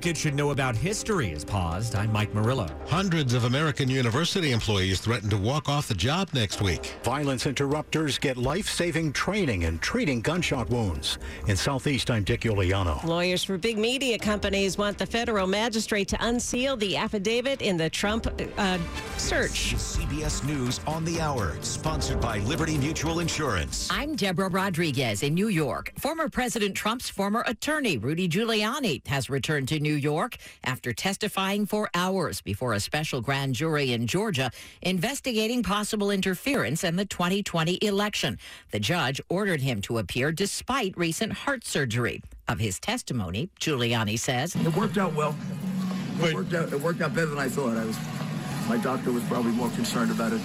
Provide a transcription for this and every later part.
Kids should know about history is paused. I'm Mike Murillo. Hundreds of American university employees threaten to walk off the job next week. Violence interrupters get life-saving training in treating gunshot wounds. In Southeast, I'm Dick Uliano. Lawyers for big media companies want the federal magistrate to unseal the affidavit in the Trump uh, search. CBS News on the Hour, sponsored by Liberty Mutual Insurance. I'm Deborah Rodriguez in New York. Former President Trump's former attorney, Rudy Giuliani, has returned to New York after testifying for hours before a special grand jury in Georgia investigating possible interference in the 2020 election. The judge ordered him to appear despite recent heart surgery. Of his testimony, Giuliani says, It worked out well. It worked out, it worked out better than I thought. I was, my doctor was probably more concerned about it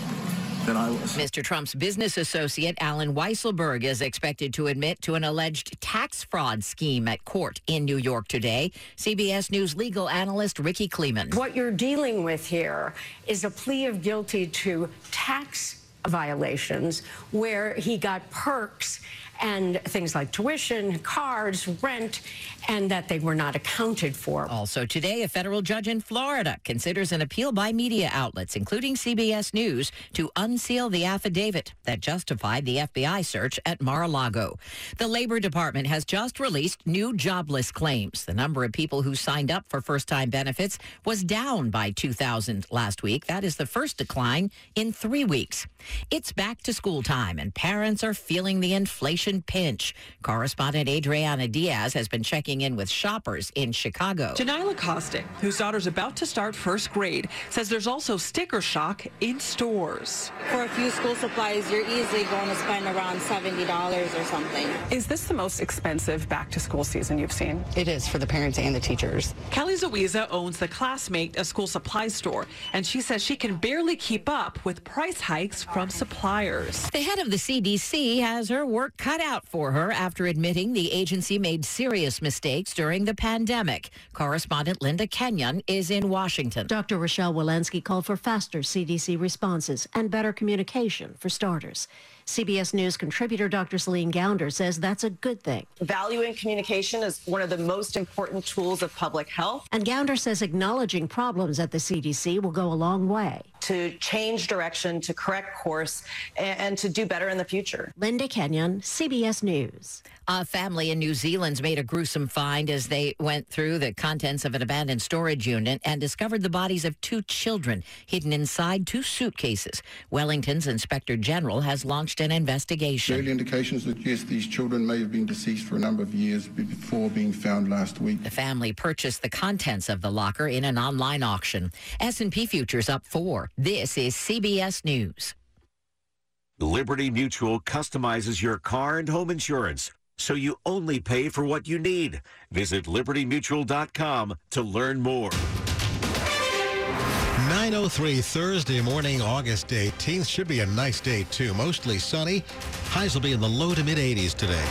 than I was. Mr. Trump's business associate, Allen Weisselberg, is expected to admit to an alleged tax fraud scheme at court in New York today. CBS News legal analyst Rikki Klieman. What you're dealing with here is a plea of guilty to tax violations where he got perks and things like tuition, cars, rent, and that they were not accounted for. Also today, a federal judge in Florida considers an appeal by media outlets, including CBS News, to unseal the affidavit that justified the FBI search at Mar-a-Lago. The Labor Department has just released new jobless claims. The number of people who signed up for first-time benefits was down by 2,000 last week. That is the first decline in three weeks. It's back to school time, and parents are feeling the inflation pinch. Correspondent Adriana Diaz has been checking in with shoppers in Chicago. Janila Costick, whose daughter's about to start first grade, says there's also sticker shock in stores. For a few school supplies, you're easily going to spend around $70 or something. Is this the most expensive back to school season you've seen? It is for the parents and the teachers. Kelly Zoiza owns the Classmate, a school supply store, and she says she can barely keep up with price hikes from suppliers. The head of the CDC has her work cut out for her after admitting the agency made serious mistakes during the pandemic. Correspondent Linda Kenyon is in Washington. Dr. Rochelle Walensky called for faster CDC responses and better communication for starters. CBS News contributor Dr. Celine Gounder says that's a good thing. Valuing communication is one of the most important tools of public health. And Gounder says acknowledging problems at the CDC will go a long way. To change direction, to correct course, and, and to do better in the future. Linda Kenyon, CBS News. A family in New Zealand's made a gruesome find as they went through the contents of an abandoned storage unit and discovered the bodies of two children hidden inside two suitcases. Wellington's Inspector General has launched an investigation. Early indications that yes, these children may have been deceased for a number of years before being found last week. The family purchased the contents of the locker in an online auction. S&P futures up 4. This is CBS News. Liberty Mutual customizes your car and home insurance so you only pay for what you need. Visit libertymutual.com to learn more. 903 Thursday morning, August 18th. Should be a nice day, too. Mostly sunny. Highs will be in the low to mid 80s today.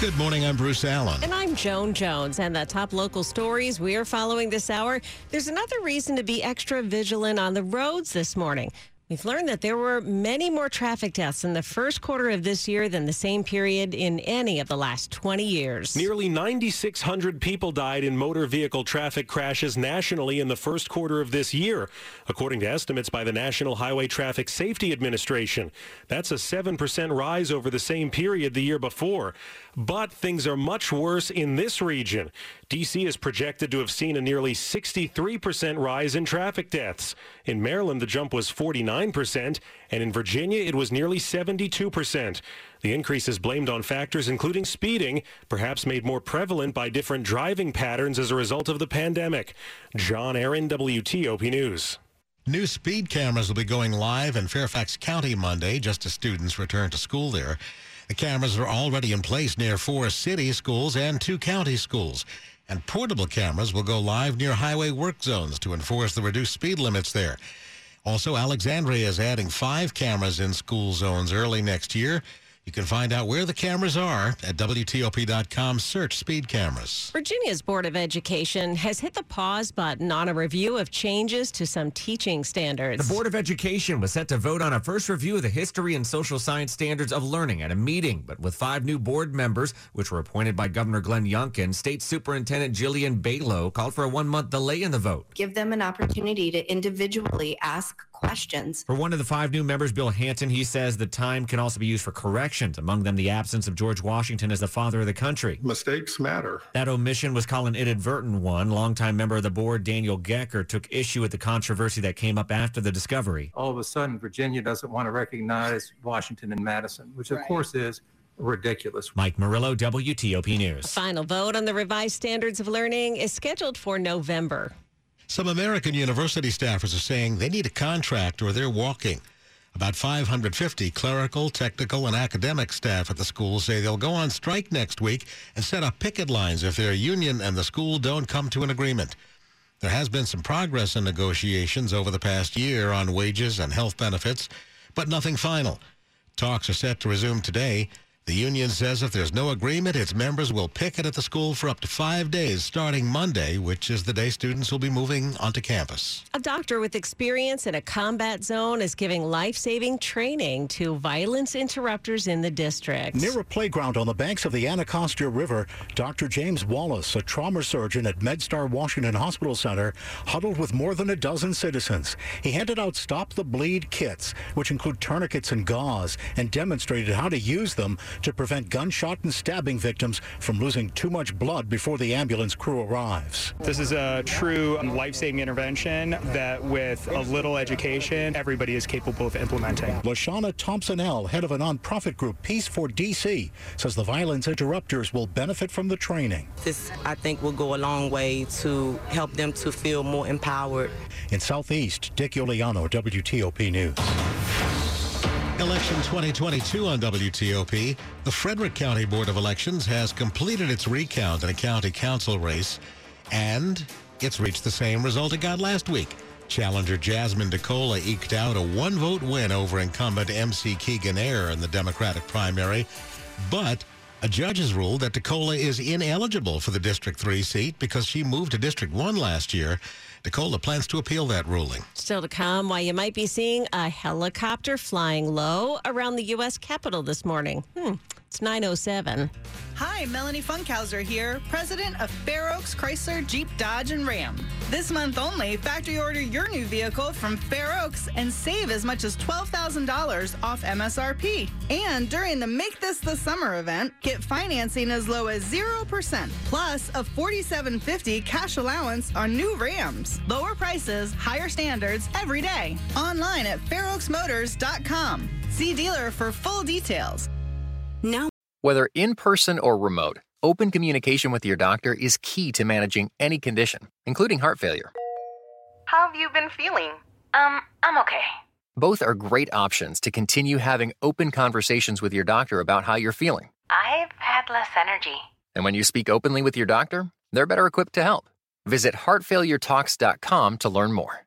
Good morning. I'm Bruce Allen. And I'm Joan Jones. And the top local stories we are following this hour. There's another reason to be extra vigilant on the roads this morning. We've learned that there were many more traffic deaths in the first quarter of this year than the same period in any of the last 20 years. Nearly 9,600 people died in motor vehicle traffic crashes nationally in the first quarter of this year, according to estimates by the National Highway Traffic Safety Administration. That's a 7% rise over the same period the year before. But things are much worse in this region. D.C. is projected to have seen a nearly 63% rise in traffic deaths. In Maryland, the jump was 49%, and in Virginia, it was nearly 72%. The increase is blamed on factors including speeding, perhaps made more prevalent by different driving patterns as a result of the pandemic. John Aaron, WTOP News. New speed cameras will be going live in Fairfax County Monday just as students return to school there. The cameras are already in place near four city schools and two county schools. And portable cameras will go live near highway work zones to enforce the reduced speed limits there. Also, Alexandria is adding five cameras in school zones early next year. You can find out where the cameras are at WTOP.com. Search speed cameras. Virginia's Board of Education has hit the pause button on a review of changes to some teaching standards. The Board of Education was set to vote on a first review of the history and social science standards of learning at a meeting, but with five new board members, which were appointed by Governor Glenn Youngkin, State Superintendent Jillian Balow called for a one month delay in the vote. Give them an opportunity to individually ask questions. For one of the five new members, Bill Hansen, he says the time can also be used for corrections, among them the absence of George Washington as the father of the country. Mistakes matter. That omission was called an inadvertent one. Longtime member of the board, Daniel Gecker, took issue with the controversy that came up after the discovery. All of a sudden, Virginia doesn't want to recognize Washington and Madison, which of right. course is ridiculous. Mike Murillo, WTOP News. A final vote on the revised standards of learning is scheduled for November. Some American university staffers are saying they need a contract or they're walking. About 550 clerical, technical, and academic staff at the school say they'll go on strike next week and set up picket lines if their union and the school don't come to an agreement. There has been some progress in negotiations over the past year on wages and health benefits, but nothing final. Talks are set to resume today. The union says if there's no agreement, its members will picket at the school for up to five days starting Monday, which is the day students will be moving onto campus. A doctor with experience in a combat zone is giving life saving training to violence interrupters in the district. Near a playground on the banks of the Anacostia River, Dr. James Wallace, a trauma surgeon at MedStar Washington Hospital Center, huddled with more than a dozen citizens. He handed out Stop the Bleed kits, which include tourniquets and gauze, and demonstrated how to use them to prevent gunshot and stabbing victims from losing too much blood before the ambulance crew arrives. This is a true life-saving intervention that with a little education, everybody is capable of implementing. Lashonia Thompson-El, head of a nonprofit group, Peace for DC, says the violence interrupters will benefit from the training. This, I think, will go a long way to help them to feel more empowered. In Southeast, Dick Uliano, WTOP News. Election 2022 on WTOP. The Frederick County Board of Elections has completed its recount in a county council race, and it's reached the same result it got last week. Challenger Jasmine DeCola eked out a one vote win over incumbent MC Keegan Ayer in the Democratic primary, but a judge has ruled that DeCola is ineligible for the District 3 seat because she moved to District 1 last year DeCola plans to appeal that ruling. Still to come, why you might be seeing a helicopter flying low around the U.S. Capitol this morning. Hmm. It's 907. Hi, Melanie Funkhauser here, president of Fair Oaks Chrysler Jeep Dodge and Ram. This month only, factory order your new vehicle from Fair Oaks and save as much as $12,000 off MSRP. And during the Make This the Summer event, get financing as low as 0% plus a $47.50 cash allowance on new Rams. Lower prices, higher standards every day. Online at fairoaksmotors.com. See dealer for full details. Now, whether in person or remote, open communication with your doctor is key to managing any condition, including heart failure. How have you been feeling? Um, I'm okay. Both are great options to continue having open conversations with your doctor about how you're feeling. I've had less energy. And when you speak openly with your doctor, they're better equipped to help. Visit heartfailuretalks.com to learn more.